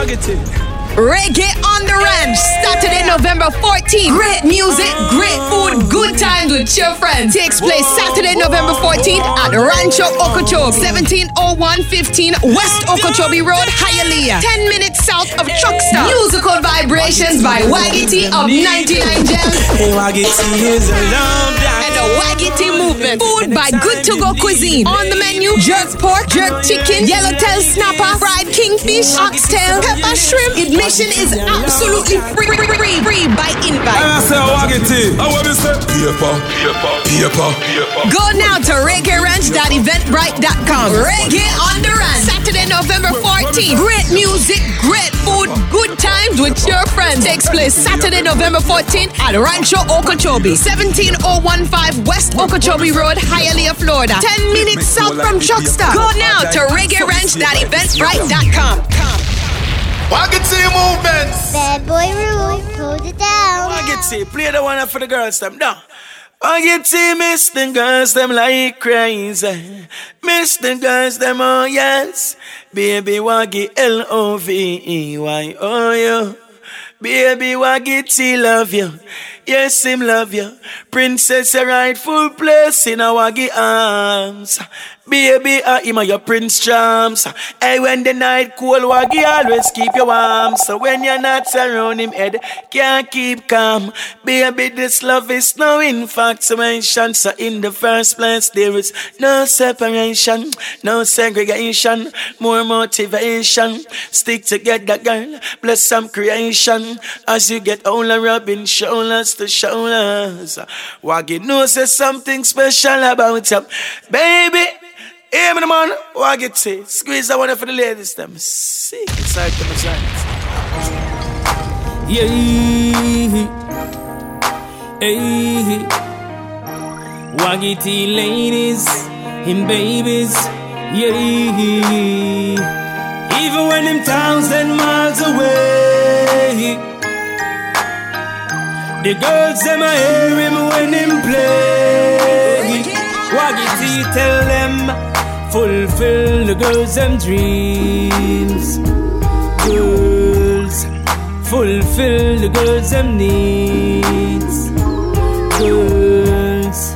targeted. Reggae on the Ranch, Saturday, November 14th. Great music, great food, good times with your friends. Takes place Saturday, November 14th at Rancho Okeechobee, 1701 15 West Okeechobee Road, Hialeah. 10 minutes south of Truckstop. Musical vibrations by Waggy T of 99 Gems. Hey, Waggy is a love And the Waggy T movement. Food by Good To Go Cuisine. On the menu, jerk pork, jerk chicken, yellowtail snapper, fried kingfish, oxtail, pepper shrimp. Admission is absolutely free, free, free, free by invite. And I say Waggy I want to say paper, paper, paper, paper. Go now to reggaeranch.eventbrite.com. Reggae on the Ranch. Saturday, November 14th. Great music, great food, good times with your friends. Takes place Saturday, November 14th at Rancho Okeechobee. 17015 West Okeechobee Road, Hialeah, Florida. 10 minutes south from Truckstop. Go now to reggaeranch.eventbrite.com. Waggy T movements. Bad boy rule, hold it down. Waggy T, play the one up for the girls, them down. Waggy T, miss the girls, them like crazy. Miss the girls, them oh yes. Baby Waggy, L-O-V-E-Y, oh you. Baby Waggy T, love you. Yes, him love you. Princess, a rightful place in a Waggy arms. Baby, uh, him a your prince charms. Hey, when the night cold, Waggy always keep you warm. So when you're not around him head, can't keep calm. Baby, this love is no infatuation. So in the first place, there is no separation, no segregation, more motivation. Stick together, girl. Bless some creation. As you get older, rubbing shoulders to shoulders. Waggy knows there's something special about you, baby. Hey, man, oh, man, what get say? Squeeze that one for the ladies, them. Sick inside the vagina. Yeah. Hey. Waggy ladies and babies. Yeah. Even when them thousand miles away. The girls them a hear him when him play. Waggy tell them fulfill the girls them dreams. Girls fulfill the girls them needs. Girls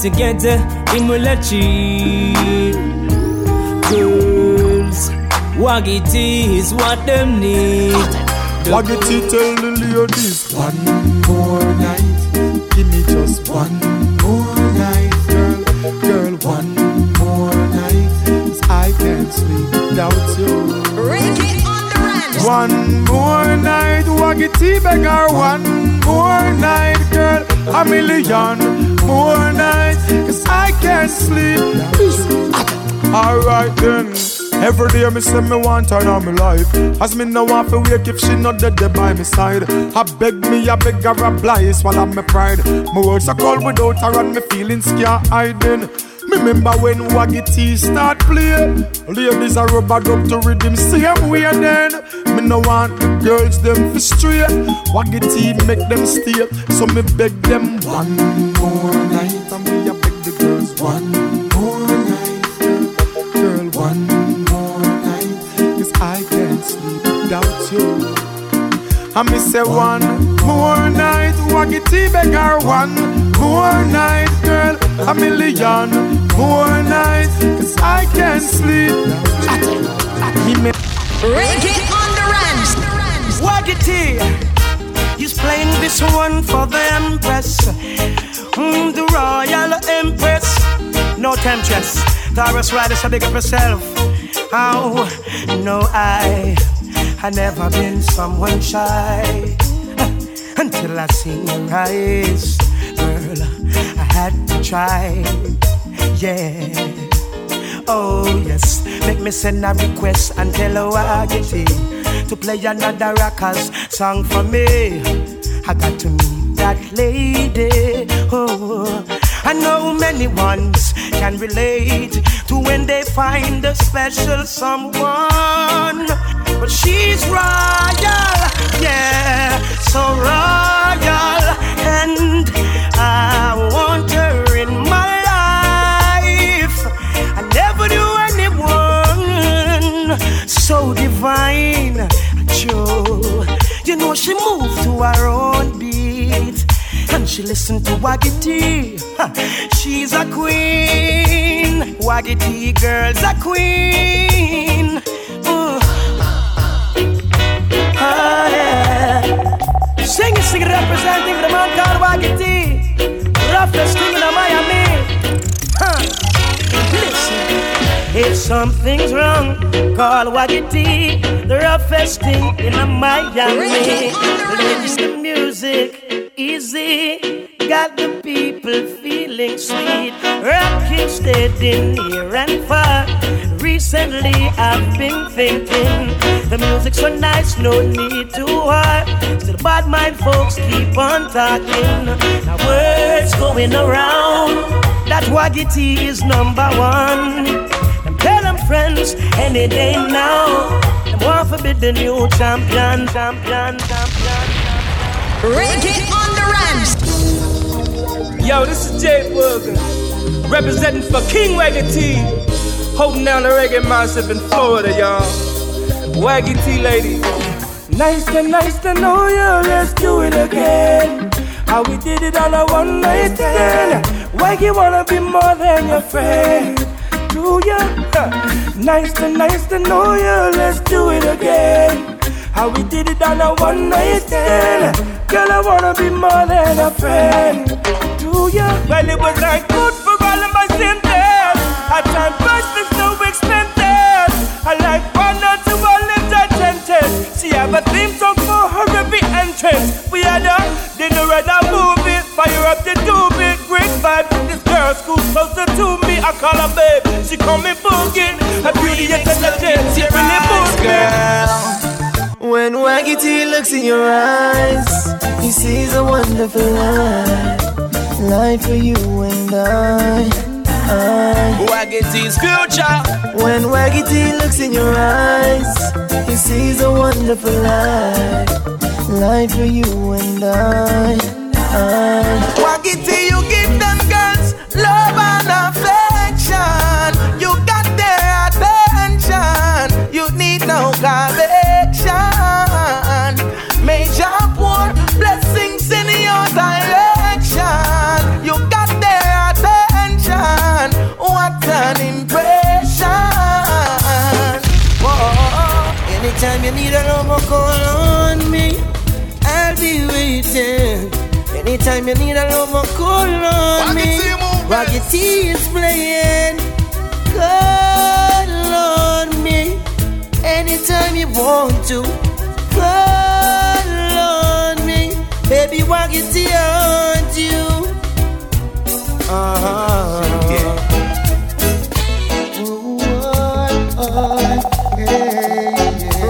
together him will achieve. Girls Waggy T is what them need. Waggy T tell the ladies one more night. Give me just one more night, girl. Girl, one I can't sleep without you. Reggae on the Ranch. One more night, Waggy T beg her one more night, girl. A million more nights, cause I can't sleep. Alright then. Every day me say me want her in my life As me no want to wake if she not dead there by my side I beg me, I beg her oblige swallow my pride My words are cold without her and me feelings can't hiding me remember when Waggy start play. Ladies are rubber up to rhythm same way then. Me no want girls them for straight Waggy make them stay So me beg them one more night. And we a beg the girls one more night. Girl, one more night. Cause I can't sleep without you. I me say one more night, Waggy beg her one more night, girl, a million more nights, cause I can't sleep. He me Reggae on the Ranch. Waggy T, he's playing this one for the Empress, mm, the Royal Empress, no temptress. Taurus Rider, so big up yourself. Oh, no, I, I never been someone shy until I seen your eyes, girl. I had to try, yeah. Oh yes, make me send a request and tell Waggy to play another rockers song for me. I got to meet that lady. Oh, I know many ones can relate to when they find a special someone. But she's royal, yeah, so royal, divine. Joe, you know she moved to her own beat. And she listened to Waggity. She's a queen. Waggity girl's a queen. Uh. Ah, yeah. Sing it, sing it, representing the man called Waggity. Roughest thing in Miami. Huh. If something's wrong, call Waggity, the roughest thing in a Miami. Listen to music, easy, got the people feeling sweet. Rocking steady near and far. Recently I've been thinking the music's so nice, no need to hard. Still bad mind folks keep on talking. Now words going around that Waggity is number one. And tell them friends any day now. Them want forbid the new champion, champion, champion. Reggae on the ranch. Yo, this is Jay Booger, representing for King Waggity, holding down the reggae massive in Florida, y'all. Waggy Waggity lady, nice to nice to know you. Let's do it again. How we did it on a one night stand. Why you wanna be more than your friend? Do ya? Nice to nice to know you. Let's do it again. How we did it on a one night stand. Girl, I wanna be more than a friend. Do ya? Well, it was like good for all of my symptoms. Our time first is so expensive. I like partner to all entertainers. She have a theme song for her every entrance. We had a dinner and a movie. Fire up the doobie Great vibe. This girl school closer to me. I call her babe. She call me boogin. Her beauty is intelligent. She really moves girl. When Waggity looks in your eyes, he sees a wonderful life. Life for you and I. I. Waggity's future. When Waggity looks in your eyes, he sees a wonderful life. Life for you and I. I. Waggity, you give them girls love and affection. No correction. Major pour blessings in your direction. You got their attention. What an impression. Whoa. Anytime you need a love, call on me. I'll be waiting. Anytime you need a love, call on me. Waggity is playing. Call. Anytime you want to. Call on me. Baby, Waggity, I want you. Uh-huh.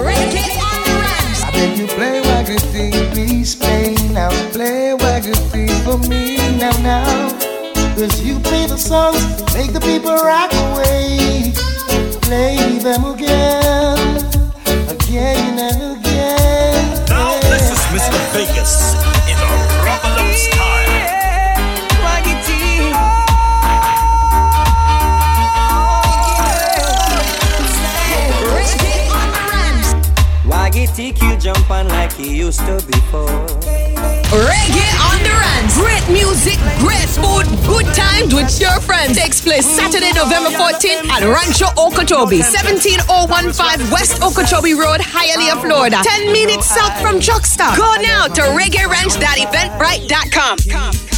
Reggae on the ranch. I beg you play Waggity, please play now. Play Waggity for me now, now. Cause you play the songs, make the people rock away. Again, and again. This is Mr. Vegas Waggity Q jump on like he used to before. Reggae on the ranch. Great music, great food, good times with your friends. Takes place Saturday, November 14th at Rancho Okeechobee, 17015 West Okeechobee Road, Hialeah, Florida. 10 minutes south from Chuckstown. Go now to reggaeranch.eventbrite.com. Waggity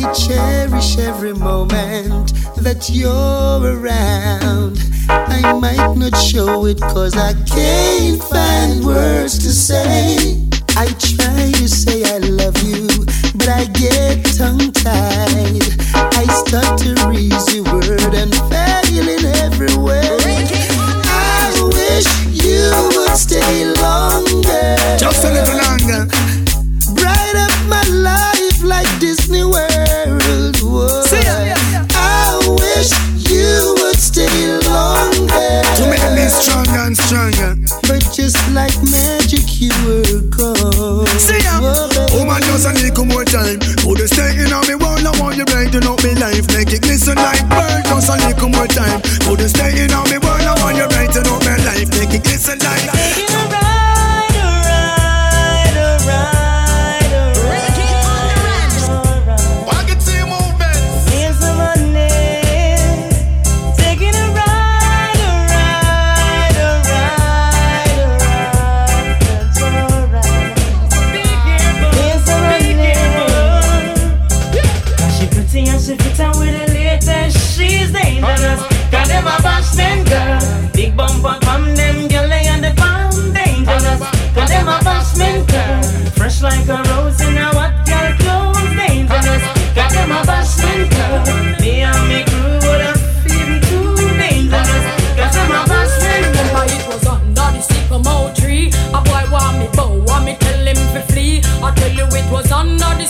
I cherish every moment that you're around. I might not show it cause I can't find words to say. I try to say I love you, but I get tongue tied. I start to the word and fail in every way. I wish you would stay longer. Just a little longer. Bright up my life wish you would stay longer. To make me stronger and stronger. But just like magic, you were gone. See ya. Woman, just a little more time. Oh, Put the stay in on me world. I want you brighten up me life. Make it glisten like bird. Just a little more time. Oh, Put the stay in on me world. I want you brighten up my life. Make it glisten like. Taking a girl. Big bumper from them girl they and the bomb dangerous. Got them a bashman girl. Fresh like a rose in a what girl clothes dangerous. Got them a bashman girl. Me and me crew would have feel too dangerous. Got them a bashman girl. It was under the sycamore tree. A boy want me bow, want me tell him to flee. I tell you it was under the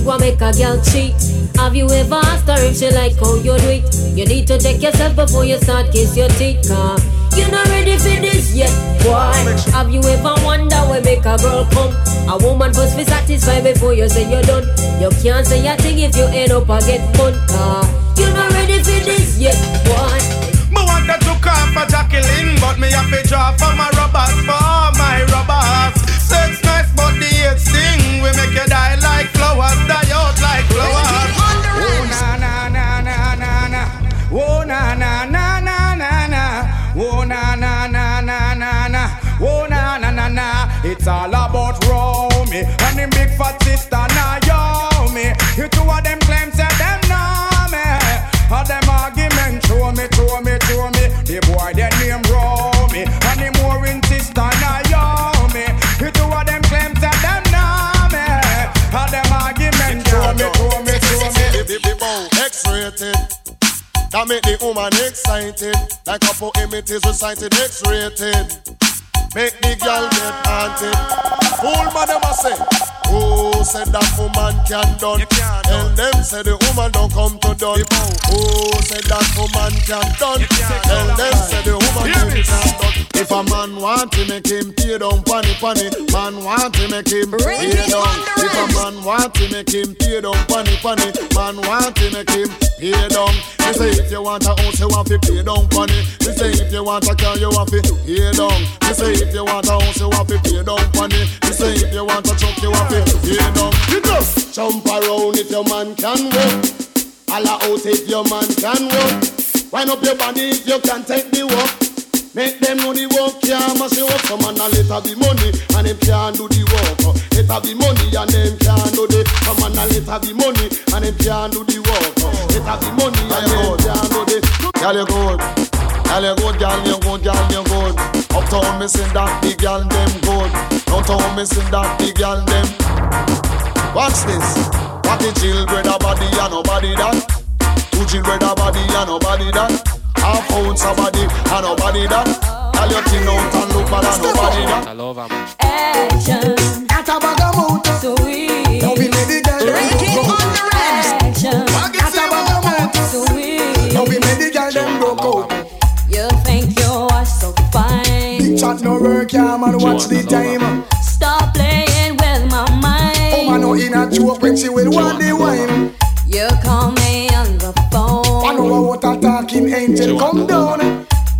think what make a girl cheat? Have you ever asked her if she like how you do it? You need to check yourself before you start kiss your teeth, car. You're not ready for this yet, boy. Have you ever wonder where make a girl come? A woman must be satisfied before you say you're done. You can't say a thing if you end up a get fun, car. You're not ready for this yet, boy. Me wanted to call for Jacqueline, but me have to draw for my robbers, for my robbers. Sex We make you die like flowers, die out like flowers. Oh na na na na na na. Oh na na na na na na. Oh na na na na na na. Oh na na na na. It's all That make the woman excited. Like a poem it is recited X-rated. Make the girl get haunted. Fool man them a say. Who said that woman can done? Tell them say the woman don't come to done. Who said that woman can done? Tell them say the woman can done. If a man want to make him pay down panny panny, man want to make him pay down. If a man want to make him pay down panny panny, man want to make him pay down. Me say if you want a house, you want to pay down panny. Me say if you want a car, you want to pay down. Me say if you want a house, you want to pay down panny. You say if you want a truck, you want to pay down. You go jump around if your man can walk. Holla out if your man can walk. Wind up your body if you can take the walk. Make them know the work, yeah, must you work. Some man a let be money, and them can't do the work. Uh, let be money, and them can't do the. Some man a let be money, and them can't do the work. Uh, let be money, and them can't do the. Girl, you good. Girl, you good, girl, you good, girl, you good. Uptown, me sing that big girl, them good. Downtown, me sing that big girl, them. Watch this. What the children a body and nobody that. Two children a body and nobody that. Half ounce a body and nobody that. All your thing out and look bad and nobody that. I love her, man. Action. At a bag of mood. Sweet. Now we let the girl them Reggae broke on the rams. At a bag of mood. Sweet. Now we let the girl them broke out. Chat no work, yeah man. Watch the time. Stop playing with my mind. Oh man, no in a joke when she will want the wine. You call me on the phone. I know what a talking angel come down.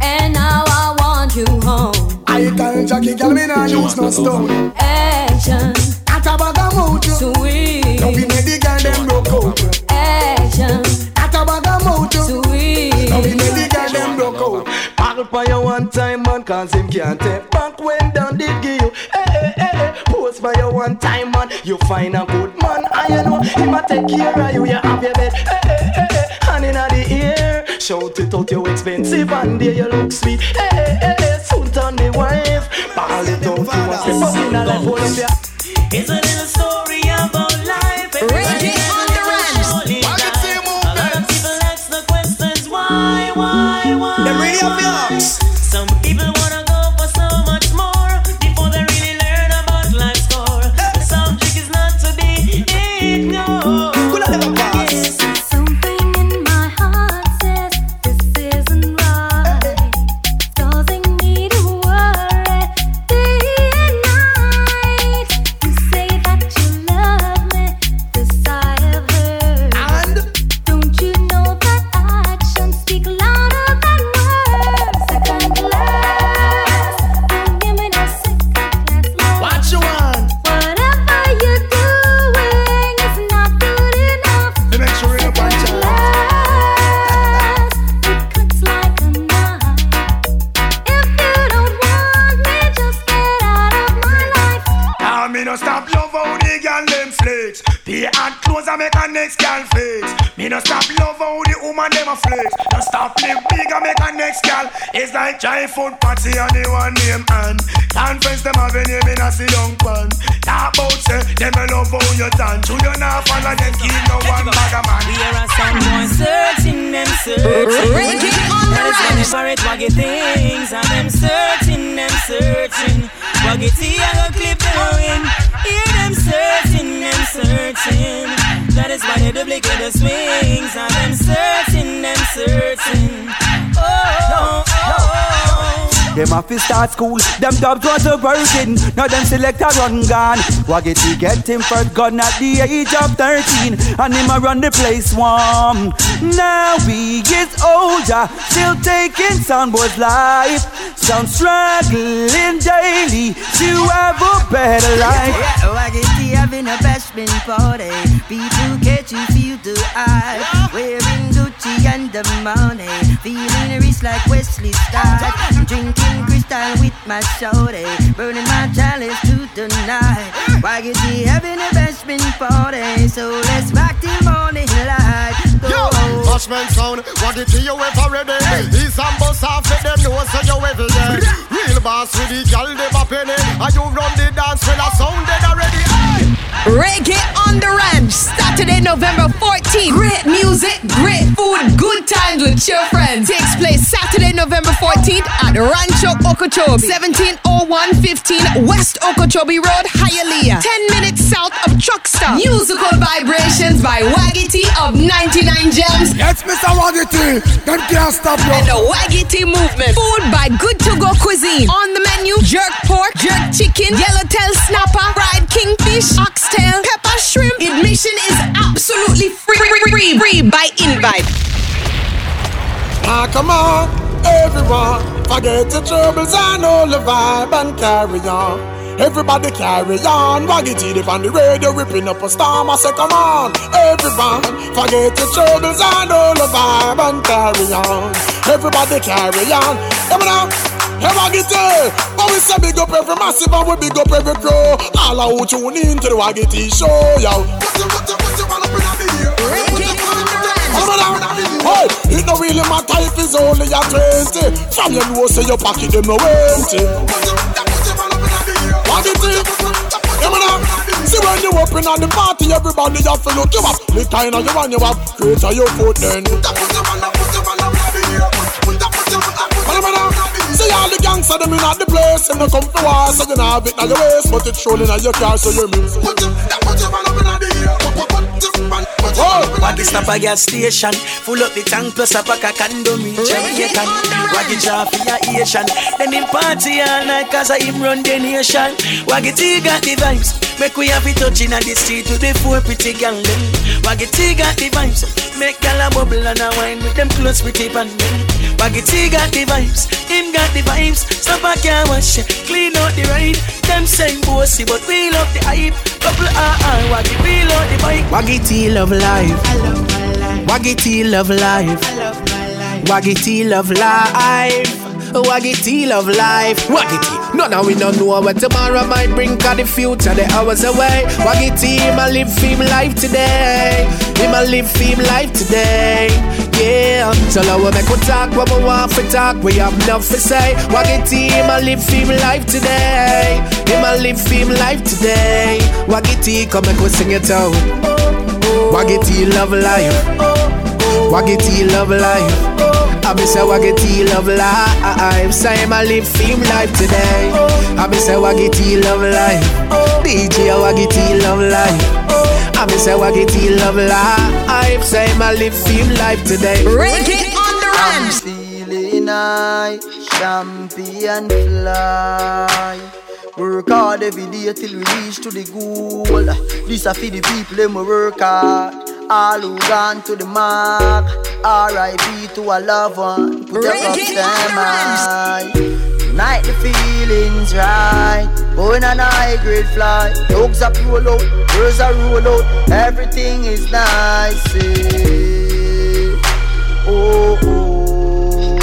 And now I want you home. I tell Jackie, girl, me nah use no stone. Action. At a bag of mood. Sweet. Now we let the girl them broke out. Action. At a bag of mood. Sweet. Now we let the girl them broke out. Paddle for you one time, man, cause him can't take back when down did give you. Eh, eh, eh, hey, hey, hey, hey. Pose for you one time, man. You find a good man, and you know him a take care of you. You have your bed, hey, hey, hey, hey. hand in the air. Shout it out, you expensive, and there you look sweet. Hey, hey, hey, hey. Soon turn the wife. Ball it out, you want to pop in a life, hold up your. It's a little story about life. Reggae Them really have. Like Have start school, them dubs wasn't working. Now them select a run gun. Waggity get him first gun at the age of 13. And him a run the place warm. Now he is older, still taking soundboys life. Some struggling daily to have a better life. Yeah, Waggity having a bashment party. People get you feel the eye. Wearing Gucci and the money. Feeling rich like Wesley Starr. Drinking crystal with my shorty. Burning my chalice to the night. Waggity having a bashment party. So let's rock till morning light. Yo, Bashman sound, what did you ever ready? He's some bus off, let them know so you ever there. Real boss with the gal, they a penny. And you run the dance when I sound dead already. Hey! Reggae on the ranch, Saturday, November 14th. Great music, great food, good times with your friends. Takes place Saturday, November November 14th at Rancho Okeechobee, 170115 West Okeechobee Road, Hialeah, 10 minutes south of Truck Stop. Musical vibrations by Waggy T of 99 Gems. Yes, Mr. Waggy T. Them can't stop you. And the Waggy T movement. Food by Good To Go Cuisine. On the menu, jerk pork, jerk chicken, yellowtail snapper, fried kingfish, oxtail, pepper shrimp. Admission is absolutely free, free, free, free by invite. Ah, come on, everyone. Forget your troubles and all the vibe and carry on. Everybody carry on. Waggy T on the radio, ripping up a storm. I say, come on, everyone. Forget your troubles and all the vibe and carry on. Everybody carry on. Come on. Hey, Waggy T. But we say big up every massive and we big up every crew. All of who tune in to the Waggy T show, yo. Hey, it no really matter if it's only a 20 From your nose to your pocket, them no empty it is? Uh, See when you open on the party, everybody have to look you up The kind of you want you have, great on your foot then See all the gangsters them in at the place. Them no come for war, so you know have it on your waist But it's rolling on your car, so you're music. Oh, Waggy stop a gas station? Full up the tank plus a pack of condom in Jamaican Waggy draw for your Asian. Then him party all night cause I him run the nation. Waggy T got the vibes. Make we have it touching at the street to the four pretty gang them. Waggy T got the vibes. Make gal a bubble and a wine with them clothes pretty pan them Waggy T got the vibes Him got the vibes Stop a car wash Clean out the ride Them saying bossy but we love the hype Couple ah ah Waggy we love the bike Waggy T love life. Waggy T love life. Waggy T love life. Waggy T love life. Waggy T. No, now we don't know what tomorrow might bring. Cause the future, the hours away. Waggy T, him a live fame life today. Him a live fame life today. Yeah. So now we make we talk what we want for talk. We have enough to say. Waggy T, him a live fame life today. Him a live fame life today. Waggy T, come make we sing it out. Waggy T love life. Waggy T love life. I be say Waggy T love life. Say him a live fame life today. I be say Waggy T love life. DJ Waggy T love life. I be say Waggy T love life. Say him a live fame life today. Reggae on the run. I'm feeling high, champion fly. Work hard every day till we reach to the goal. This a for the people them we work hard. All who gone to the mark. R.I.P. to a loved one. Put your cups them high. Tonight the feelings right. Going on a high grade flight. Dogs up roll out, girls are roll out. Everything is nice. eh. Oh oh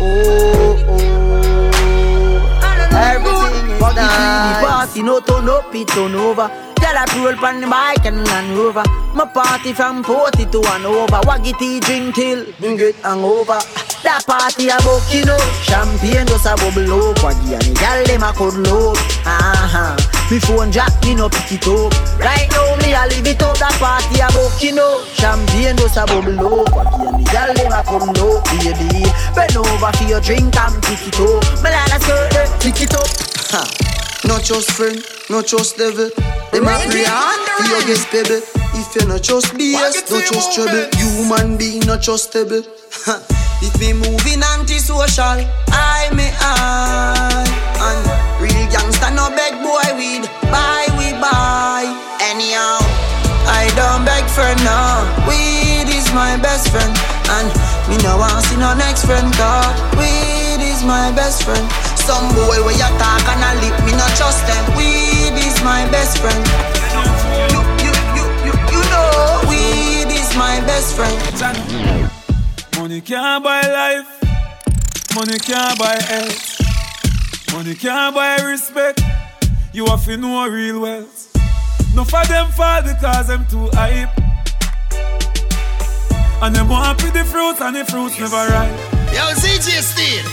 oh oh. Everything is nice. The party no turn up, it turn over. Tell a roll pan the bike and Land Rover. My party from 40 to one over. Waggy T drink till me get hangover. That party a you know. Champagne just a bubble up. Waggy and the gal dem a cuddle up. Uh-huh. Me phone jack, me no pick it up. Right now me a live it up. That party a you know. Champagne just a bubble up. Waggy and the gal dem a cuddle up. Baby, bend over for your drink and pick it up. Me like a skirt, eh, pick it up. Ha. Not just friend, not just devil. Them a pray hard for your guest baby. If you not just BS, not trust trouble. Human being not just stable. Ha. If me moving anti-social, I may I. And real gangster no beg boy weed. Buy we buy. Anyhow, I don't beg friend now. Weed is my best friend. And me no want see no next friend. Cause weed is my best friend. Some boy where you talk and I lip, me not trust them. Weed is my best friend. Weed my best friend. Money can't buy life. Money can't buy health. Money can't buy respect. You have to know real wealth. No for them fall because them too hype. And them want to the fruits and the fruits never ripe. Yo, CJ Steel.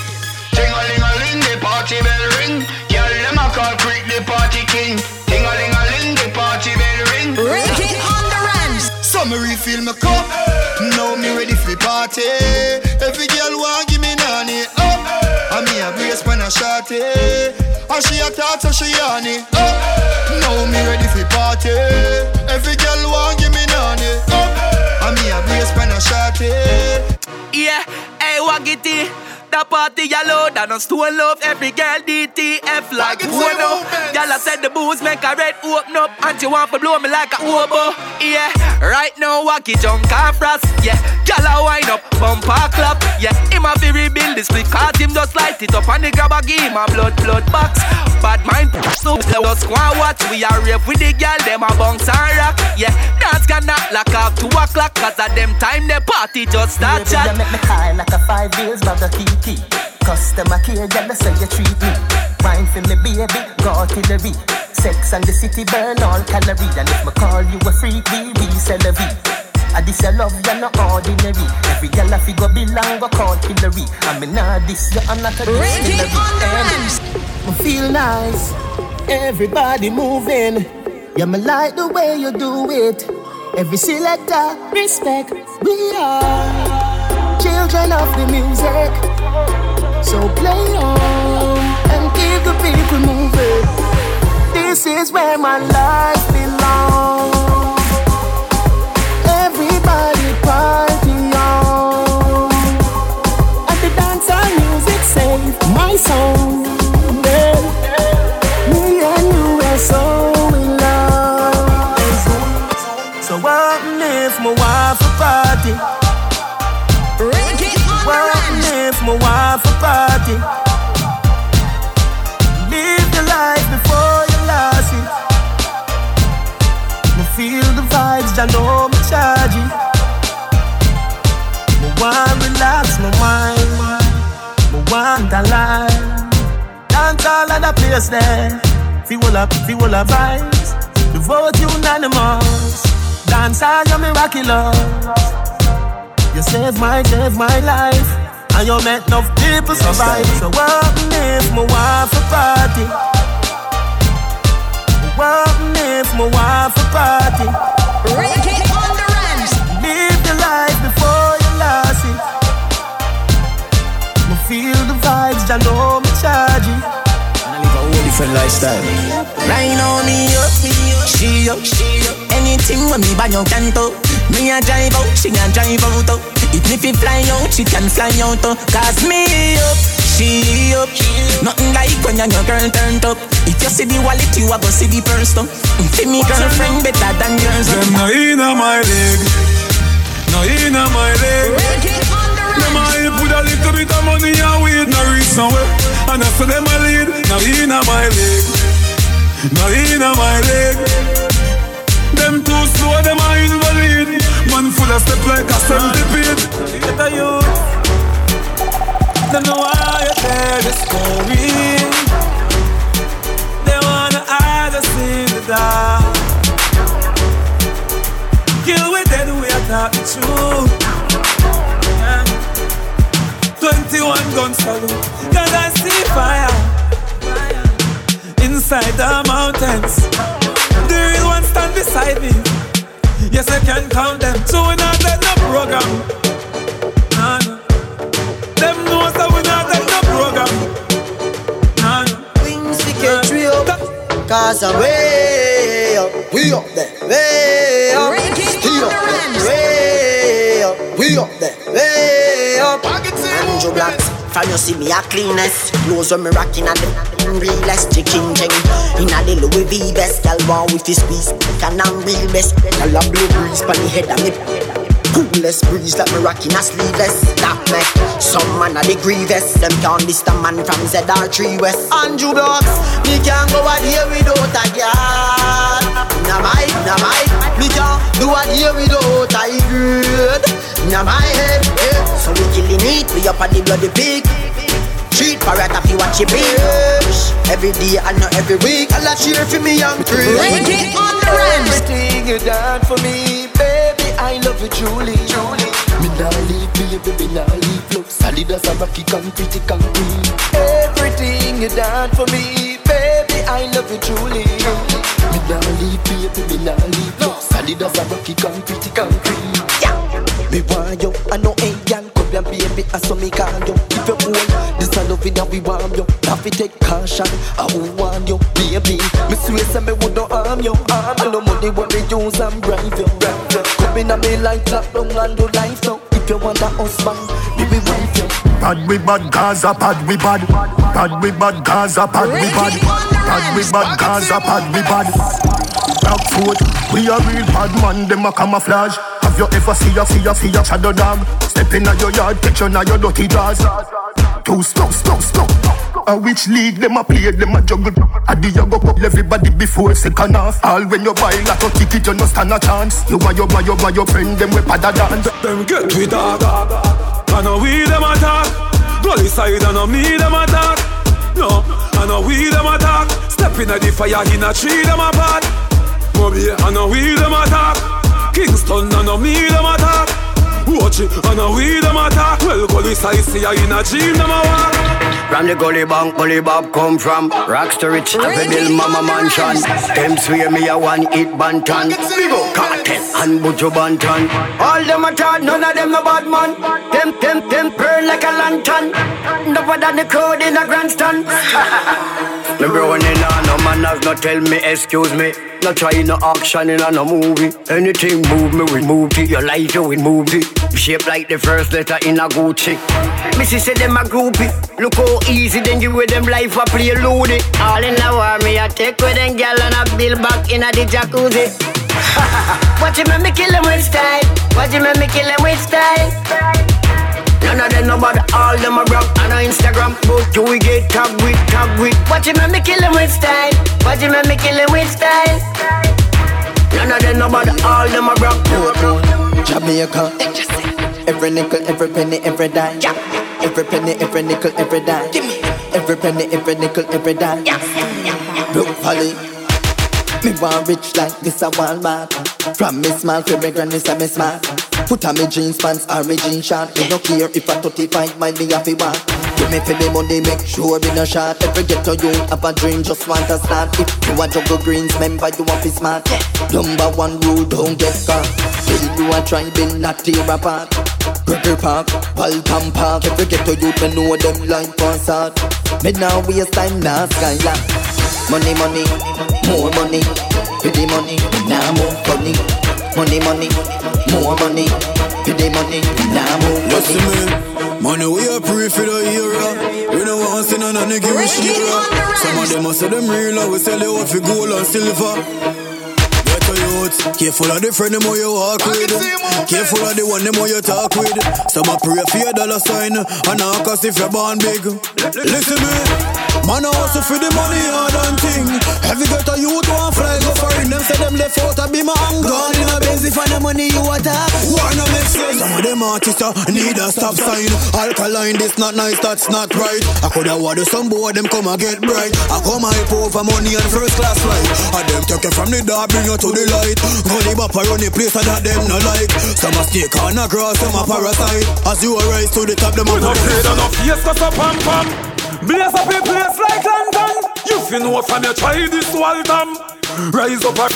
Ting-a-ling-a-ling, the party bell ring. Girl, them a call Creek the party king. Ting-a-ling-a-ling, the party bell ring. Reggae on the run. So me refill my cup. Now me ready for party. Every girl want give me nanny I And me a brace when I shot it. And she a talk so she honey up. Now me ready for party. Every girl want give me nanny I And me a brace when I shot it. Yeah, hey, Waggity. The party yellow, and a stone love every girl DTF like Bono. Y'all said the booze make a red open up, and you want to blow me like a oboe. Yeah, right now Wacky junk and frost. Yeah, y'all a wind up, bumper clap. Yeah, him a fi rebuild this split cause him just light it up and the grab a game a blood blood box. Bad mind so just go and watch. We are rave with the girl, them a bounce and rock. Yeah, dance can knock like off two o'clock cause at them time the party just start chat. you make me high like a five years bag of kiki. Customer care, girl, that's how you treat me. Wine for me, baby, go artillery. Sex and the city burn all calorie. And if me call you a freak, we resell a V. I this your love, you're not ordinary. Every girl I figure belong, go call Hillary. I mean, nah, this, you I'm not a distillery. on the And I feel nice, everybody moving. Yeah, me like the way you do it. Every selector, respect. We are children of the music. So play on and keep the people moving. This is where my life belongs. I know me charge it. Me want relax my mind. Me want a life. Dance all of the place there. Feel up, feel up vibes. The vote unanimous. Dance all you me rocky love. You save my, save my life. And you make enough people survive. So what if my wife a party? What if my wife a party? Reggae on the ranch. Live your life before you lost it. Me feel the vibes, I know me charge it. live a whole different lifestyle. Right now me up, me up, she up, she up. Anything when me buy you can do. Me a drive out, she a drive out. oh. Even if it fly out, she can fly out. oh. Cause me up, she up. Nothing like when your girl turned up. If you see the wallet, you a go see the purse. though. Mm, see me girlfriend better than yours. Them no inna my leg, no inna my leg. Them a help with a little bit of money and weed, no reach somewhere. And after them a lead, no inna my leg, no inna my leg. Them too slow, them a invalid. Man full of step like a centipede. Get a youth. Don't know why you tell the story. They wanna hide us in the dark. Kill with dead, we are talk the. Yeah. 21 gun salute. Cause I see fire. Inside the mountains. The real ones stand beside me. Yes, I can count them. So we not let no program. Nah, nah. Them know so we not let no program. Nah, nah. Wings to get we up. Cause I'm way up. We up there. Way up. He up there. Way up. We up there. Way up. Andrew Blacks. From you see me a cleanest Clothes when me rocking at the realest Chicken ching Inna the Louis V best Girl want with his squeeze Can I'm real best Girl a blue breeze Pon the head of me Coolest breeze like me rocking a sleeveless. That make some man a the grievous. Them can't list a man from ZR3 West. Andrew Blocks Me can't go out here without a girl. Na my, na my. Me can't do out here without a good Na my head, eh. So we killing it We up on the bloody pig Treat parrot if you watch it bitch Every day and not every week. I'll cheer for me young crew Reggae on the ranch. Everything you done for me Baby, I love you truly. Truly. Me nah leave baby, me nah leave Look solid as a rocky concrete concrete. Everything you done for me Baby, I love you truly. Me nah leave baby, me nah leave Look solid as a rocky concrete concrete Me want you, I know ain't young, come here, baby, I saw me call you. If you hold, this a loving that we want you. Have to take caution, I won't want you, baby. Me swear say me would not harm you. I know money what me use and bribe you. Come in a me like clap down and do life now. If you want a husband, baby, wife you. Bad we bad, Gaza bad we bad. Bad we bad, Gaza bad we bad. Bad we bad, Gaza bad we bad. Black foot, we a real bad man, them a camouflage. Have you ever see a see a see a shadow dog? Step in a your yard, catch you na your dirty jaws. Too slow, slow, slow. A which league them a play, them a juggle. A the you go up everybody before second half. All when you buy like a ticket, you no stand a chance. You buy your buy your buy your friend, them we pada dance. Them get we dog. I know we them attack. Gully side, I know me them attack. No, I know we them attack. Step in the fire, in a tree them apart. Moby, I know we them attack. Kingston, I know me them attack. Watch it, I know we them attack. Well, gully side, see I in a dream them a walk. From the gully bank, gully bop come from. Rocks to rich, every bill mama mansion. Them swear me a one hit bantan. Big up cartel and Buju Banton. All them a talk, none of them a bad man. Them, them, them burn like a lantern. Never than the crowd in a grandstand. Me running on, no man has no tell me excuse me no try no action in no movie. Anything move me, we move it. Your life, you we move it. Shape like the first letter in a Gucci. Missy say them a groupie. Look how easy then you with them life a play loony. All in a war me a take with them gal and a bill back in a the jacuzzi. Watch him make me kill him with style. Watch him make me kill him with style. None of them nobody, all them a rock on Instagram. But you we get tag with, tag with. Watch him make me kill him with style. Watch him make me kill him with style. None of them nobody, all them a rock. Jamaica. Every nickel, every penny, every dime. Every penny, every nickel, every dime. Every penny, every nickel, every dime. Yeah. Brook Valley. Me want rich like this a one man. From me small to me granny say me smart. Put on me jeans pants or me jeans short. Me no care if I 35 mind me have to. Give me for me money, make sure me no short. Every ghetto you have a dream, just want to start. If you want juggle greens, remember you want to smart. Number one rule, don't get caught. Build you a try, build not tear apart. Gregory Park, Waltham Park. Every ghetto you me know them like concert. Me now waste time, now skyline. Money, money, more money. For the money, now more money. Money, money, more money. For the money, now more Listen money. me, money we a pray for the era. We no want see none of the give a shit. Some of them a say them real, we sell it out for gold and silver. Ghetto careful of the friend them who you walk with. Careful of the one them who you talk with. Some a pray for your dollar sign, and now cause if you're born big. Listen to me, man a hustle for the money hard and thing. Every ghetto youth want fly go foreign. Them say them left out a be my anger. Gone in a Benz if the money you attack. Wanna make sense? Some of them artists uh, need a stop sign. Alkaline, this not nice, that's not right. I coulda water some boy them come and get bright. I come hype over money and first class flight. And them take you from the dark, bring you to the light. Gully bop around the place and that them no like. Some a snake on a grass, some a parasite. As you rise to the top, them a No afraid of no face, cause a pam pam. Blaze up a place like London. You fin know from your try this Waltham. Rise up a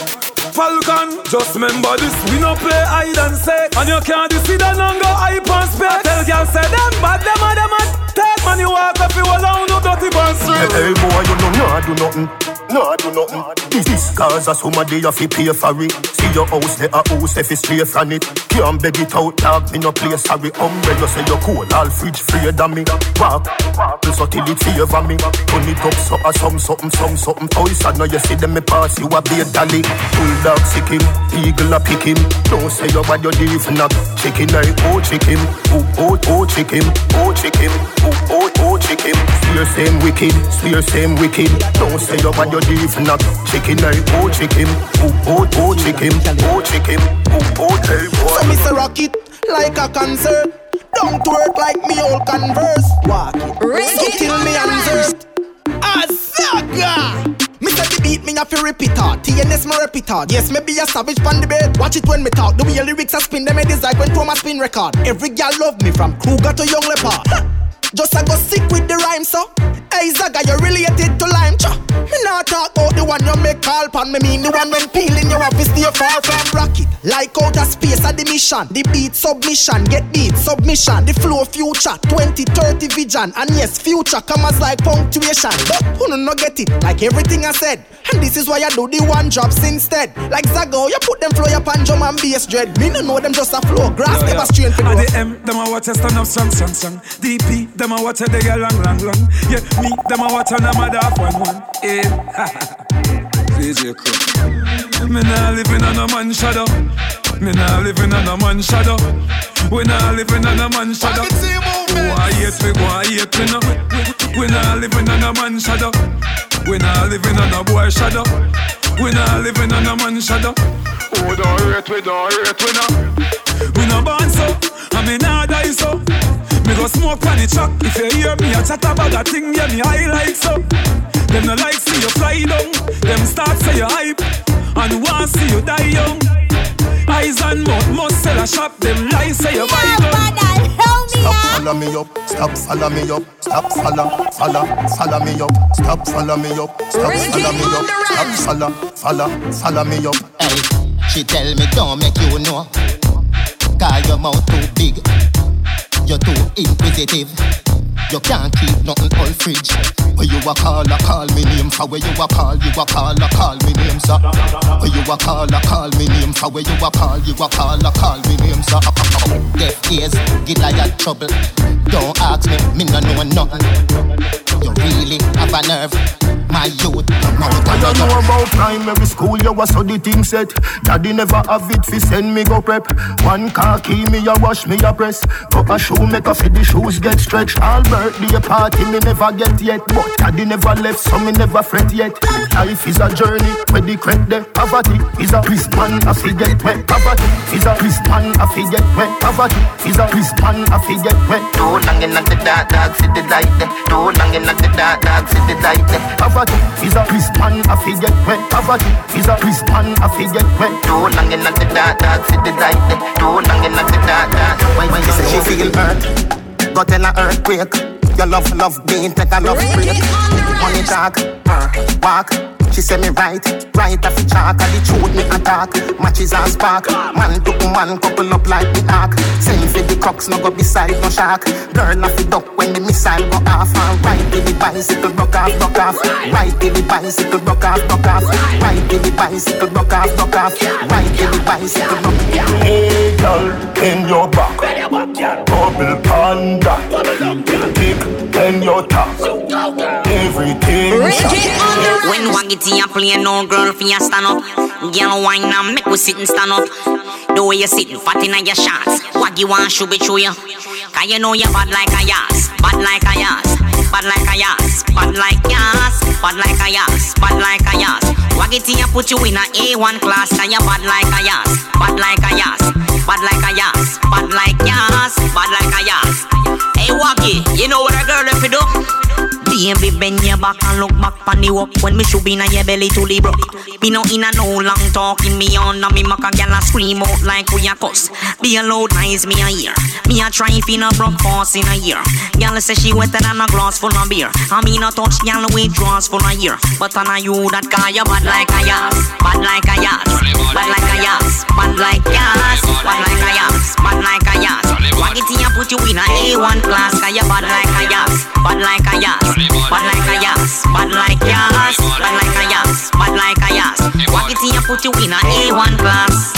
Falcon. Just remember this, we no play hide and seek. And you can't deceive and no go hype and spec. Tell girl say them bad, them a them a take man you walk up you alone, no dirty band Hey, hey boy, you know nah do nothing, nah do nothing. This is cause of somebody you fi pay for it. See your house, there a house if it's straight from it. Can't beg it out, dog, me no play sorry. Umbrella say you cool, all fridge free than me. Walk, walk, so till it favor me. Turn it up, so a some something, some something. Toys, I know you see them me pass, you a be a dolly. Bulldog sick him, eagle a pick him. Don't say you bad, you leave not chicken, I oh chicken, oh oh oh chicken, oh chicken, oh oh oh chicken. Swear same wicked, swear same wicked. Don't say you bad, you leave not chicken, I oh chicken, oh oh oh chicken, oh chicken, oh oh hey boy. So me say rock it like a concert. Don't work like me old converse. Walk it. So kill me and verse. Azaga. Me say the beat me have to repeat it. TNS me repeat it. Yes, me be a savage pan the bed. Watch it when me talk. The way lyrics I spin them, I design when Thomas spin record. Every girl love me from Kruger to Young Leopard. Just I go sick with the rhyme, so. Hey Zaga, you related to Lime, cha. Me not talk about the one you make call pan me mean the one when peeling you have to stay far from rocket. Like outer space at the mission. The beat submission, get beat submission. The flow future, 2030 vision. And yes, future commas like punctuation. But who no get it? Like everything I said. And this is why I do the one drops instead. Like Zago, you put them flow up and drum and bass dread. Me no know them just a flow. Grass yeah, never straight for the M, them I watch a stand up strong, strong, strong. DP, them a watch a they get long, long, long. Yeah, me, them a watch a them a half one, one. Yeah. DJ Crow. Me nah living on a man shadow. Me nah living on a man shadow. We nah living on a man shadow. Why hate me? Why hate me now? We nah living on a man shadow. We nah living on a boy shadow. We nah living on a man shadow. Oh, don't rate we, don't rate we now. We nah born so, and me nah die so. Me go smoke on the truck. If you hear me a chat about that thing, yeah, me I like so. Them no like see you fly down. Them start say you hype and want see you die young. Eyes and mouth must sell a shop. Them lies say you buy gun. Stop follow me up, stop follow me up, stop follow, follow, follow me up, stop follow me up, stop follow me up, stop follow, follow, follow me up. Hey, she tell me don't make you know, cause your mouth too big, you're too inquisitive. You can't keep nothing all fridge. Where you a call, a call me name for where you a call, you a call, a call me name, sir. Where you a call, a call me name for where you a call, you a call, a call me name, sir. Deaf ears, get like trouble. Don't ask me, me no know nothing. You really have a nerve, my youth. Now I don't know about primary school, you was so the thing set. Daddy never have it fi send me go prep. One car key me a wash me a press. Go a shoe make a fit the shoes get stretched. All birthday party me never get yet, but daddy never left so me never fret yet. Life is a journey where the credit there. Poverty is a priest man a fi get wet. Poverty is a priest man a fi get wet. Poverty is a priest man a fi get wet. Too long in the dark, dark city light there. Too long in the dark, dark city light. Eh. Poverty is a priest man a fi get wet. Poverty is a priest man a fi get wet. Too long in the dark, dark city light there. Too long in the dark, dark. When, when she say she feel hurt, got in a earthquake. Your love, love being take a love break. Money talk, uh, walk. She say me right, right off the chalk And the truth me attack, matches and spark. Man to man couple up like the ark Same for the crocks, no go beside no shark Girl off the duck when the missile go off. And right to the bicycle, broke off, broke off. Right to the bicycle, broke off, broke off. Right to the bicycle, broke off, broke off. Right to the bicycle, broke off. Hey girl, in your back. Bubble panda Kick in your top Everything When Waggity a play, no girl for you stand up Girl wine and make we sit and stand up The way you sitting fat in your shots Waggy want should be true you Cause you know you bad like a yas Bad like a yas Bad like a yas Bad like yas Bad like a yas Bad like a yas Waggity a put you in a A1 class Cause you bad like a yas Bad like a yas Bad like a yas Bad like yas Bad like a yas Hey Waggy, you know what a girl if you do? Baby, bend your back and look back on the walk. When me should be in your belly to the broke Me no in a no long talking Me on me make a gal a scream out like we a cuss. Be a loud nice me a hear. Me a try fin a broke force in a year. Gal say she wetter than a glass full of beer. I me no touch gal with draws full of year. But I know you that guy you bad like a yas Bad like a yas Bad like a yas Bad like yas Bad like a yas Bad like a yas Waggity a put you in a A1 class Cause you bad like a yas Bad like a yas Bad like a yas, bad like yas, bad like a yas, bad like a yas. Waggity, I put you in a A1 class.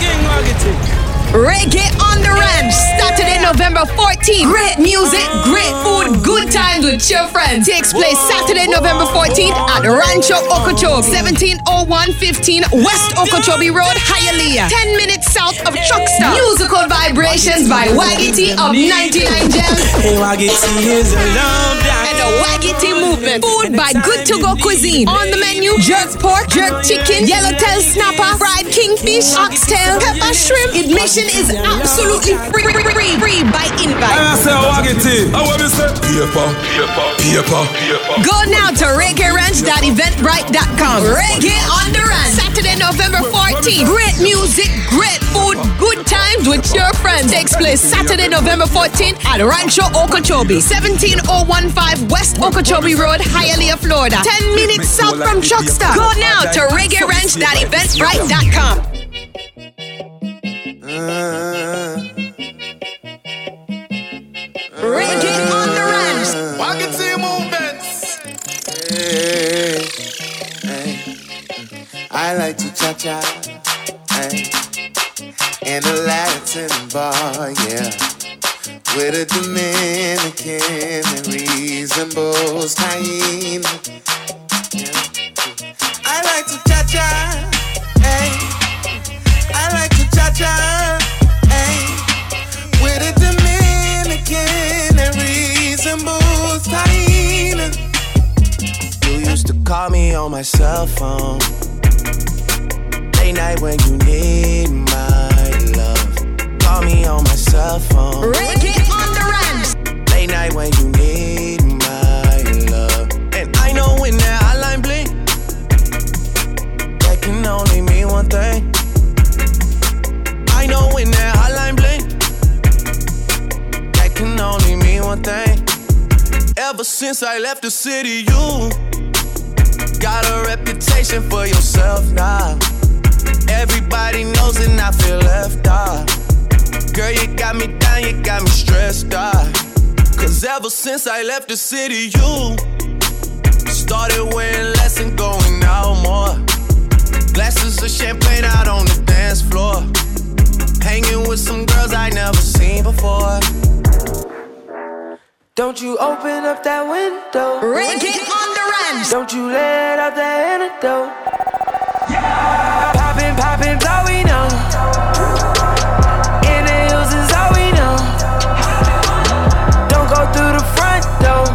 King Waggity. Reggae on the Ranch, Saturday, November 14th. Great music, great food, good times with your friends. Takes place Saturday, November 14th at Rancho Okeechobee, 170115 West Okeechobee Road, Hialeah, 10 minutes south of Truckstop. Musical vibrations by Waggy T of 99 Gems. Hey, Waggy T is a love And the Waggy T movement. Food by Good To Go Cuisine. On the menu, jerk pork, jerk chicken, yellowtail snapper, fried kingfish, oxtail, pepper shrimp. Admission is absolutely free, free, free by invite. I say Waggity, I want to say Paper, paper, paper, paper. Go now to reggaeranch.eventbrite.com. Reggae on the Ranch. Saturday, November 14th. Great music, great food, good times with your friends. Takes place Saturday, November 14th at Rancho Okeechobee, 17015 West Okeechobee Road, Hialeah, Florida. 10 minutes south from Chuckster. Go now to reggaeranch.eventbrite.com. On the. Waggity movements. Hey, hey. I like to cha cha. Hey. In a Latin bar, yeah. With a Dominican and resembles hyena. Yeah. I like to cha cha. Hey. I like to cha cha. You used to call me on my cell phone. Late night when you need my love. Call me on my cell phone. Reggae on the Ranch. Late night when you need my love. And I know when that hotline blink, that can only mean one thing. Know when that hotline blink, that can only mean one thing. Ever since I left the city, you got a reputation for yourself now. Everybody knows and I feel left out. Girl, you got me down, you got me stressed out. Cause ever since I left the city, you started wearing less and going out more. Glasses of champagne out on the dance floor. Hanging with some girls I never seen before. Don't you open up that window. Reggae on the Ranch. Don't you let out the antidote. Yeah. Poppin', poppin', all we know. In the hills is all we know. Don't go through the front door.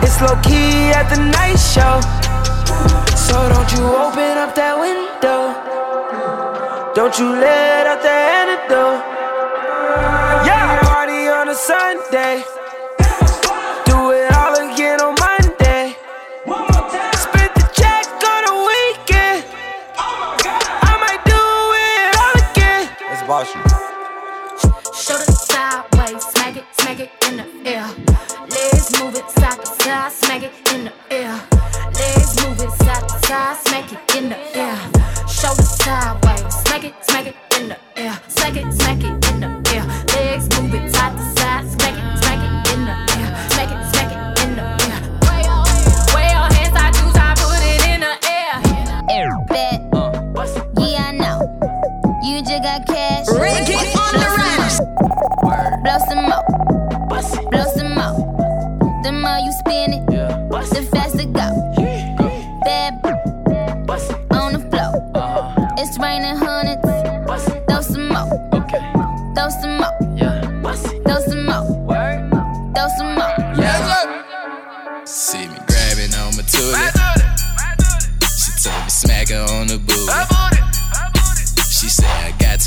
It's low key at the night show. So don't you open up that window. Don't you let out the antidote. Yeah, party on a Sunday. Do it all again on Monday. Spit the check on the weekend. Oh I might do it all again. Let's boss you. Shoulder sideways, smack it, smack it in the air. Legs move it side to side, smack it in the smack it, smack it in the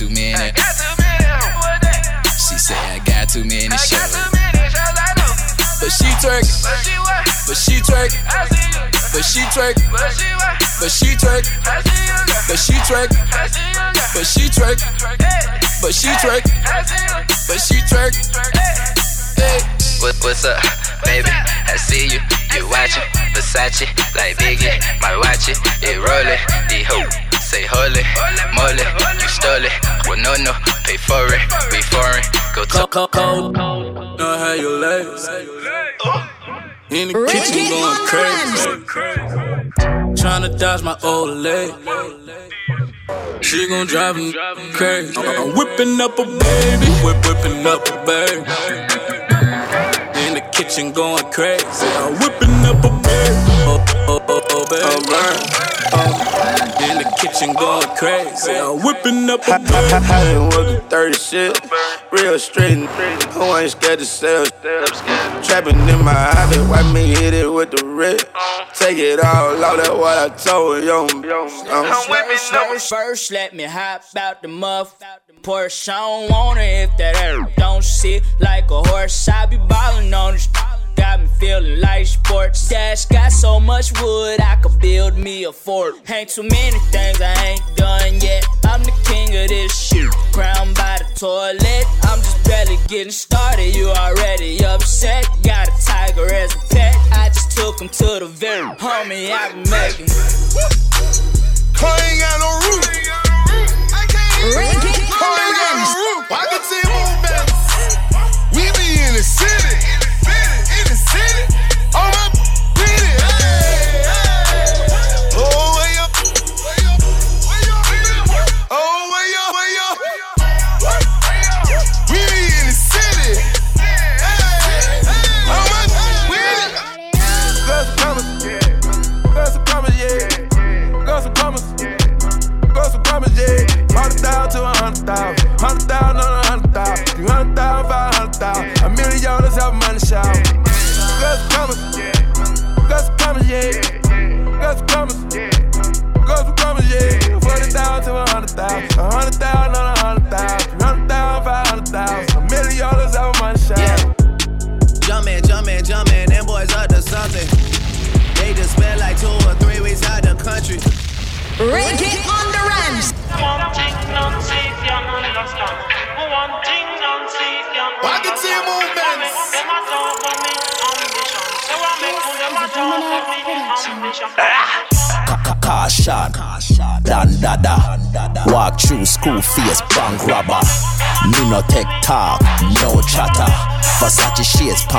too many. She said I got too many shows. But she twerk, but she twerk, but she twerk, but she twerk, but she twerk, but she twerk, but she twerk, but she twerk. Hey. What, what's up, baby? I see you, you watching Versace like Biggie. My watch it, it rollin'. The hoe say holy, moly, you stole it. Well, no, no, pay for it. We foreign, go to cold, cold. Know how you legs. In the kitchen going crazy. Tryna dodge my old leg. She gon' drive me crazy. I'm whipping up a baby, whip whipping up a baby. In the kitchen going crazy. I'm whipping up a baby, oh oh oh oh baby. In the kitchen going crazy. I'm whipping up a baby. I been working 30 shit. Real straight and who ain't scared to sell. Trapping in my habit, why me hit it with the red? Take it all out, that's what I told you. I'm First, let me hop out the muff. Porsche, I don't want it if that air don't sit like a horse. I be ballin' on this. Got me feeling like sports. Dash got so much wood, I could build me a fort. Ain't too many things I ain't done yet. I'm the king of this shit. Crowned by the toilet. I'm just barely getting started. You already upset. Got a tiger as a pet. I just took him to the very homie I been making. I ain't got no roof. I ain't got no roof. I can see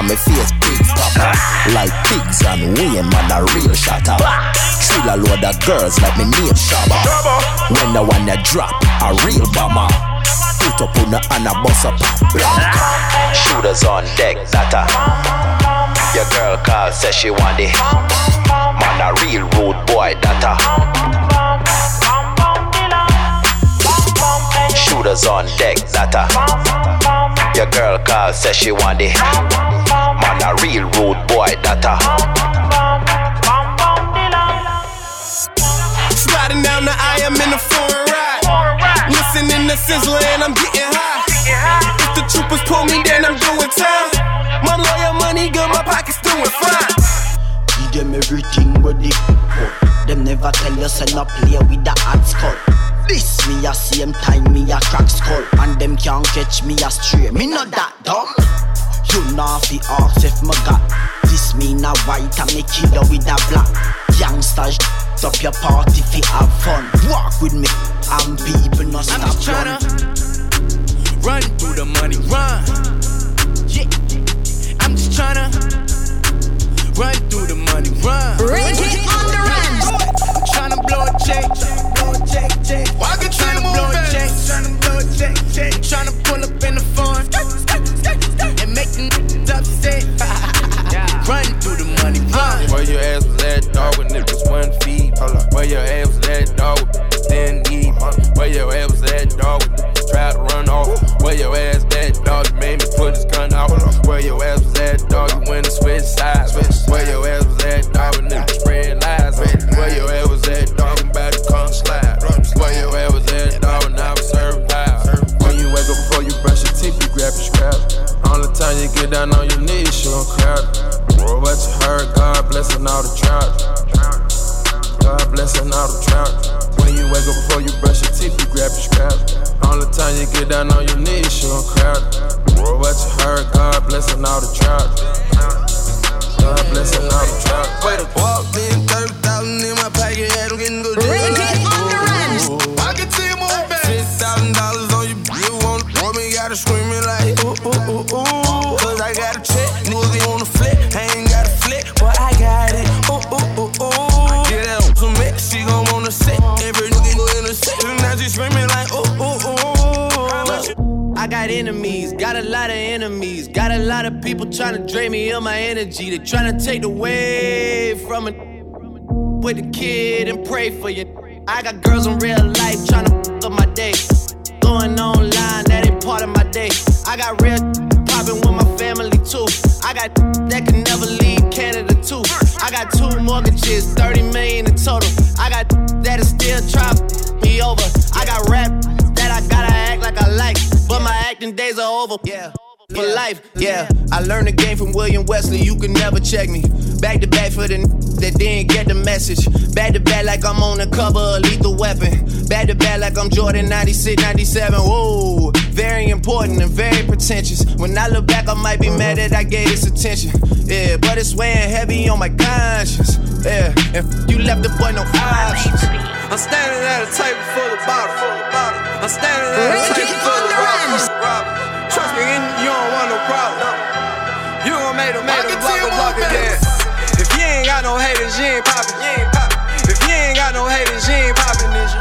me face, big papa. Like pigs and women, man a real shatter. Trill a load of girls like me name Shabba. When the one that drop, a real bomber. Put up on the and a bus up. Shooters on deck, data. Your girl call, says she want it. Man a real rude boy, data. Shooters on deck, data. Your girl call, says she want it. Man a real rude boy, data. Sliding down the I am in the foreign ride. Listening to Sizzla and I'm getting high. If the troopers pull me, then I'm doing time. My lawyer money good, my pockets doing fine. Give them everything but they. Them never tell you send up play with the hot skull. This me a same time me a crack skull And them can't catch me a stray Me not that dumb You know fi ask if me got This me na white and me kill you with a black Youngsters up your party fi have fun Walk with me and people no stop I'm just tryna Run through the money, run. Yeah. I'm just tryna run through the money, run. Reggae on the Ranch. Tryna blow a check, blow a check, check. Tryna blow a check, tryna blow a check, check. Tryna pull up in the phone and make them upset. Run through the money, run. Where your ass was at, dog, when it was one feet. Hold up. Where your ass was at, dog, didn't eat. Where your ass was at, dog, try to run off. Where your ass at, dog, made me put his gun out. Where your ass was at, dog, you went and switched sides. Where your ass was at, dog, when niggas Only time you get down on your knees, you don't crowd. Boy, what you heard, God blessing all the trout. God blessing all the trout. When you wake up before you brush your teeth, you grab your scraps. Only time you get down on your knees, you don't crowd. Boy, what you heard, God blessing all the trout. God blessing all the trout. Wait a walked in, 30,000 in my pocket, had them getting good. Gon' every nigga go in the set, now she screaming like, ooh, ooh, ooh. I got enemies, got a lot of enemies, got a lot of people trying to drain me of my energy. They trying to take the away from it with the kid and pray for you. I got girls in real life trying to up my day. Going online, that ain't part of my day. I got real popping with my family too. I got that can never leave Canada too. I got two mortgages, 30 million in total. I got that is still try me over. I got rap that I gotta act like I like, but my acting days are over. Yeah. For life. Yeah, I learned the game from William Wesley. You can never check me. Back to back for the n- that didn't get the message. Back to back like I'm on the cover of Lethal Weapon. Back to back like I'm Jordan 96, 97. Whoa, very important and very pretentious. When I look back, I might be uh-huh. mad that I gave this attention. Yeah, but it's weighing heavy on my conscience. Yeah, and you left the boy no options. I'm standing at a table full of bottles. I'm standing at a table full of robbers. Got no haters, you ain't poppin'. If you ain't got no haters, you ain't poppin', ninja.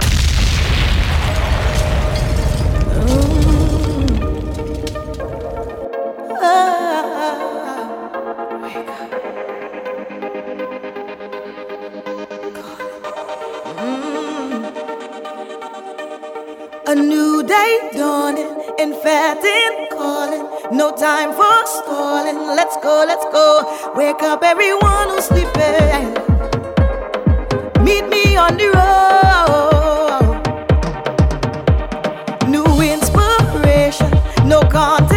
A new day dawning, infecting, calling. No time for stalling. Let's go, let's go. Wake up everyone who's sleeping. Meet me on the road. New inspiration, no contemplation,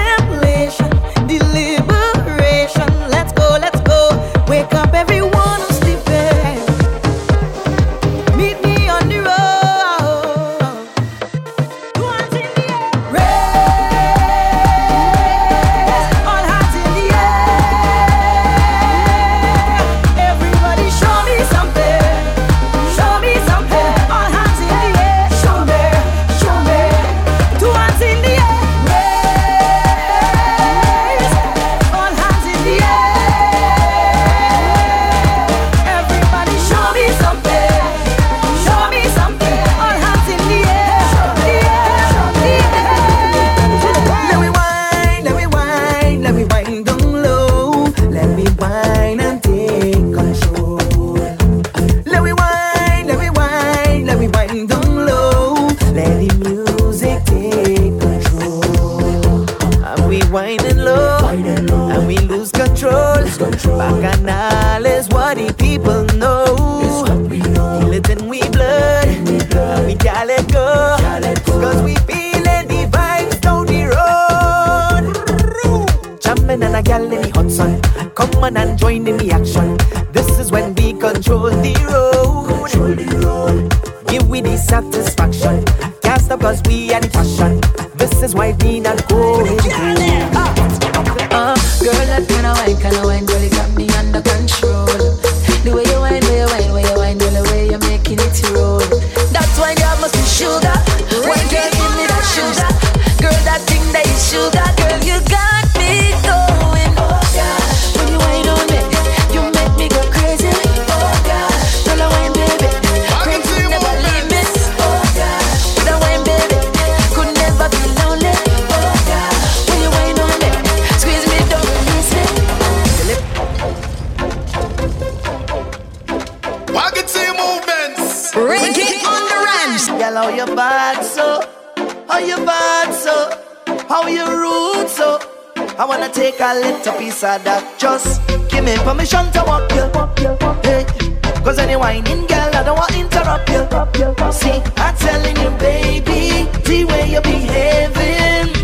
how you bad so? How you bad so? How you rude so? I wanna take a little piece of that. Just give me permission to walk you. Hey. Cause any whining girl, I don't want to interrupt you. See, I'm telling you, baby, the way you're behaving.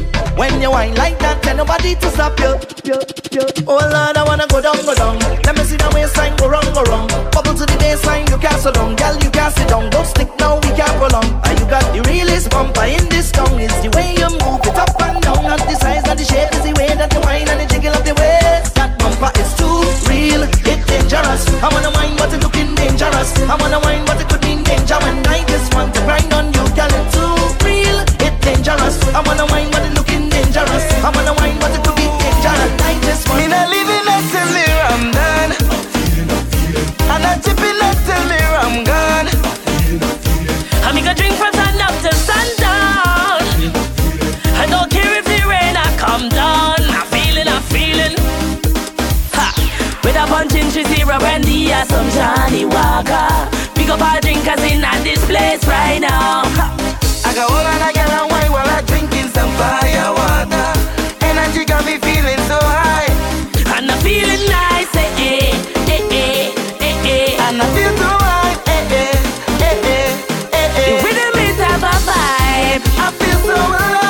When you whine like that, tell nobody to stop you. Oh Lord, I wanna go down, go down. Let me see the waistline go wrong, go wrong. Bubble to the baseline, you can't sit down, girl, you can't sit down. Don't stick now, we can't prolong. And you got the realest bumper in this town. It's the way you move it up and down, not the size, not the shape, it's the way that you whine and the jiggle of the waist. That bumper is too real, it's dangerous. I wanna whine, but it's looking dangerous. I wanna whine, but it could be danger when I just want to grind on you, girl. It's too real, it's dangerous. I wanna whine, but it looking dangerous. I wanna whine, but it could be dangerous. I just want. Me not living until me I'm done. I'm feeling, I'm feeling. And not tipping until me I'm gone. I'm gonna drink from sun up to sundown. I'm feeling, I'm feeling. I don't care if the rain or come down. I'm feeling, I'm feeling. Ha! With a punch in zero brandy or some Johnnie Walker. Pick up our drinkers in at this place right now. Ha! I got all of that girl and wine while I drinking some fire water. I feel so alive.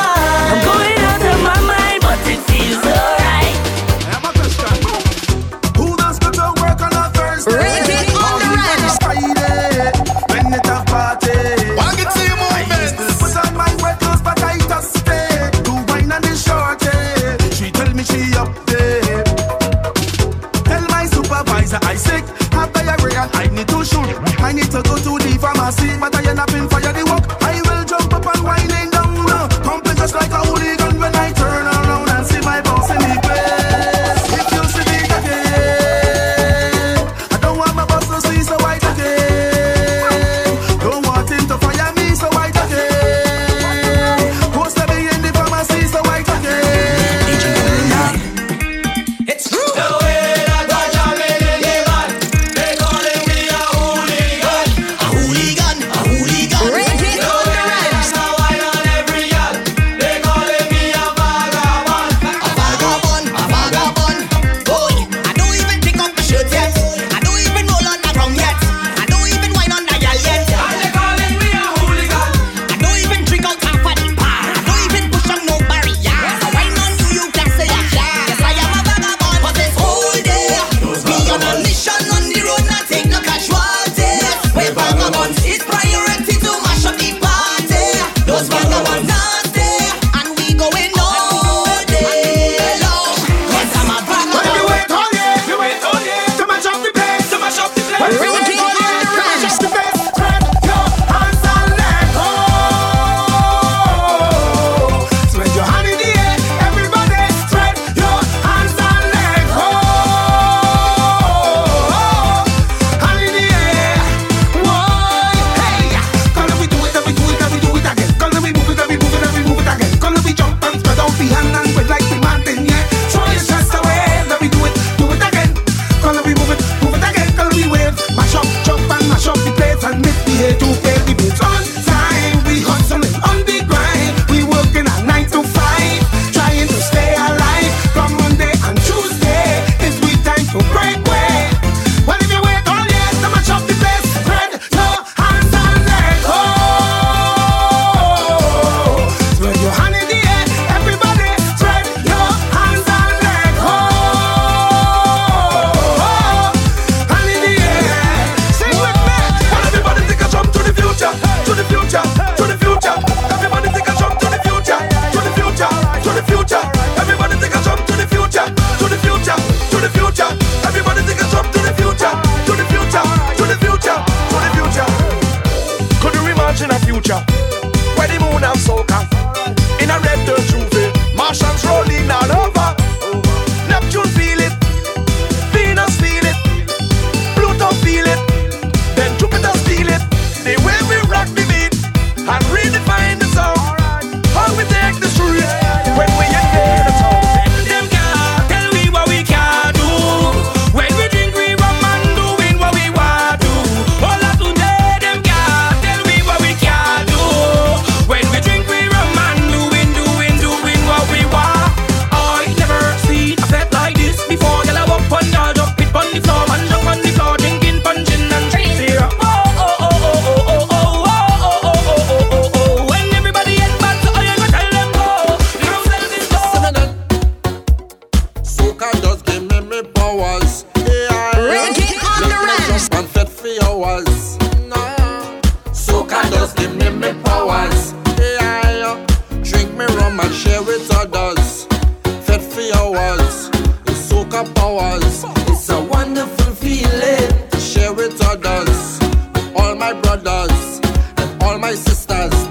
mais cestas.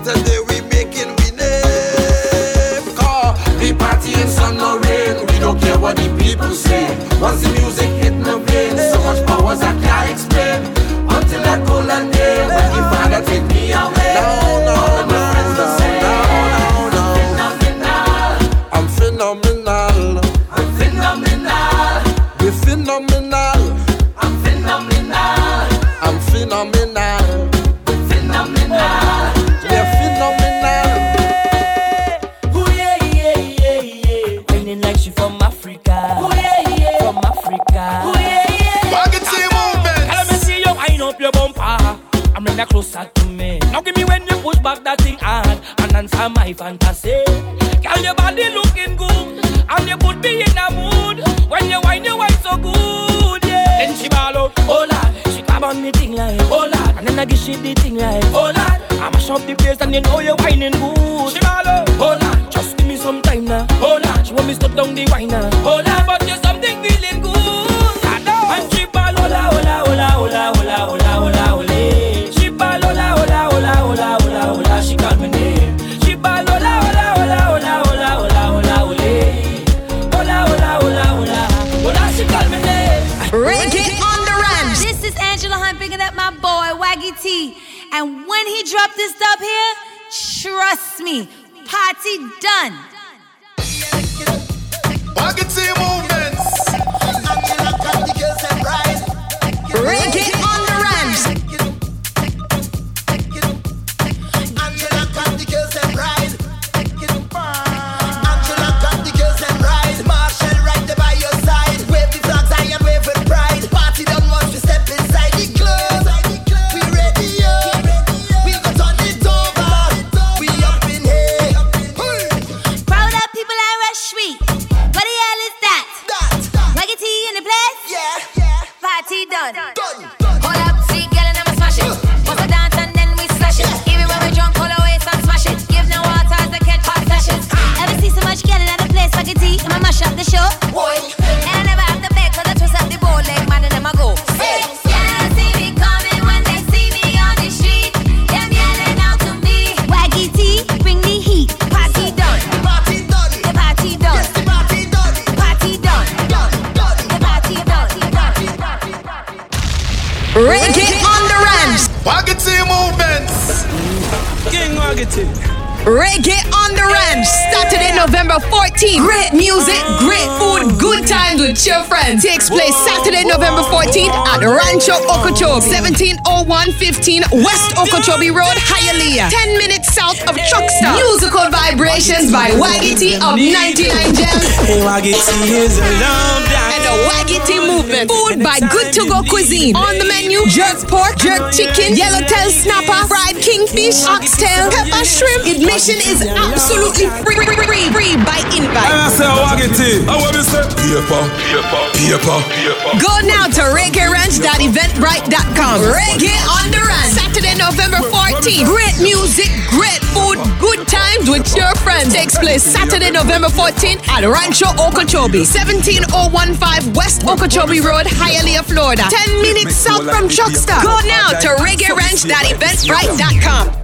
Okeechobee. 170115 West Okeechobee Road, Hialeah. 10 minutes south of Chuckstown. Musical Vibrations by Waggy of 99 Jamz. Hey, Waggy is And the Waggy Movement. Food by Good To Go Cuisine. On the menu, jerk pork, jerk chicken, yellowtail snapper, fried kingfish, oxtail, pepper shrimp. Admission is absolutely free, free, free, free by invite. And I say Waggy T. I want to say paper, paper, paper, paper. Go now to reggaeranch.eventbrite.com. Reggae on the run. Saturday, November 14th. Great music, great food, good times with your friends. Takes place Saturday, November 14th at Rancho Okeechobee, 17015 West Okeechobee Road, Hialeah, Florida. 10 minutes south from Chuckstown. Go now to reggaeranch.eventbrite.com.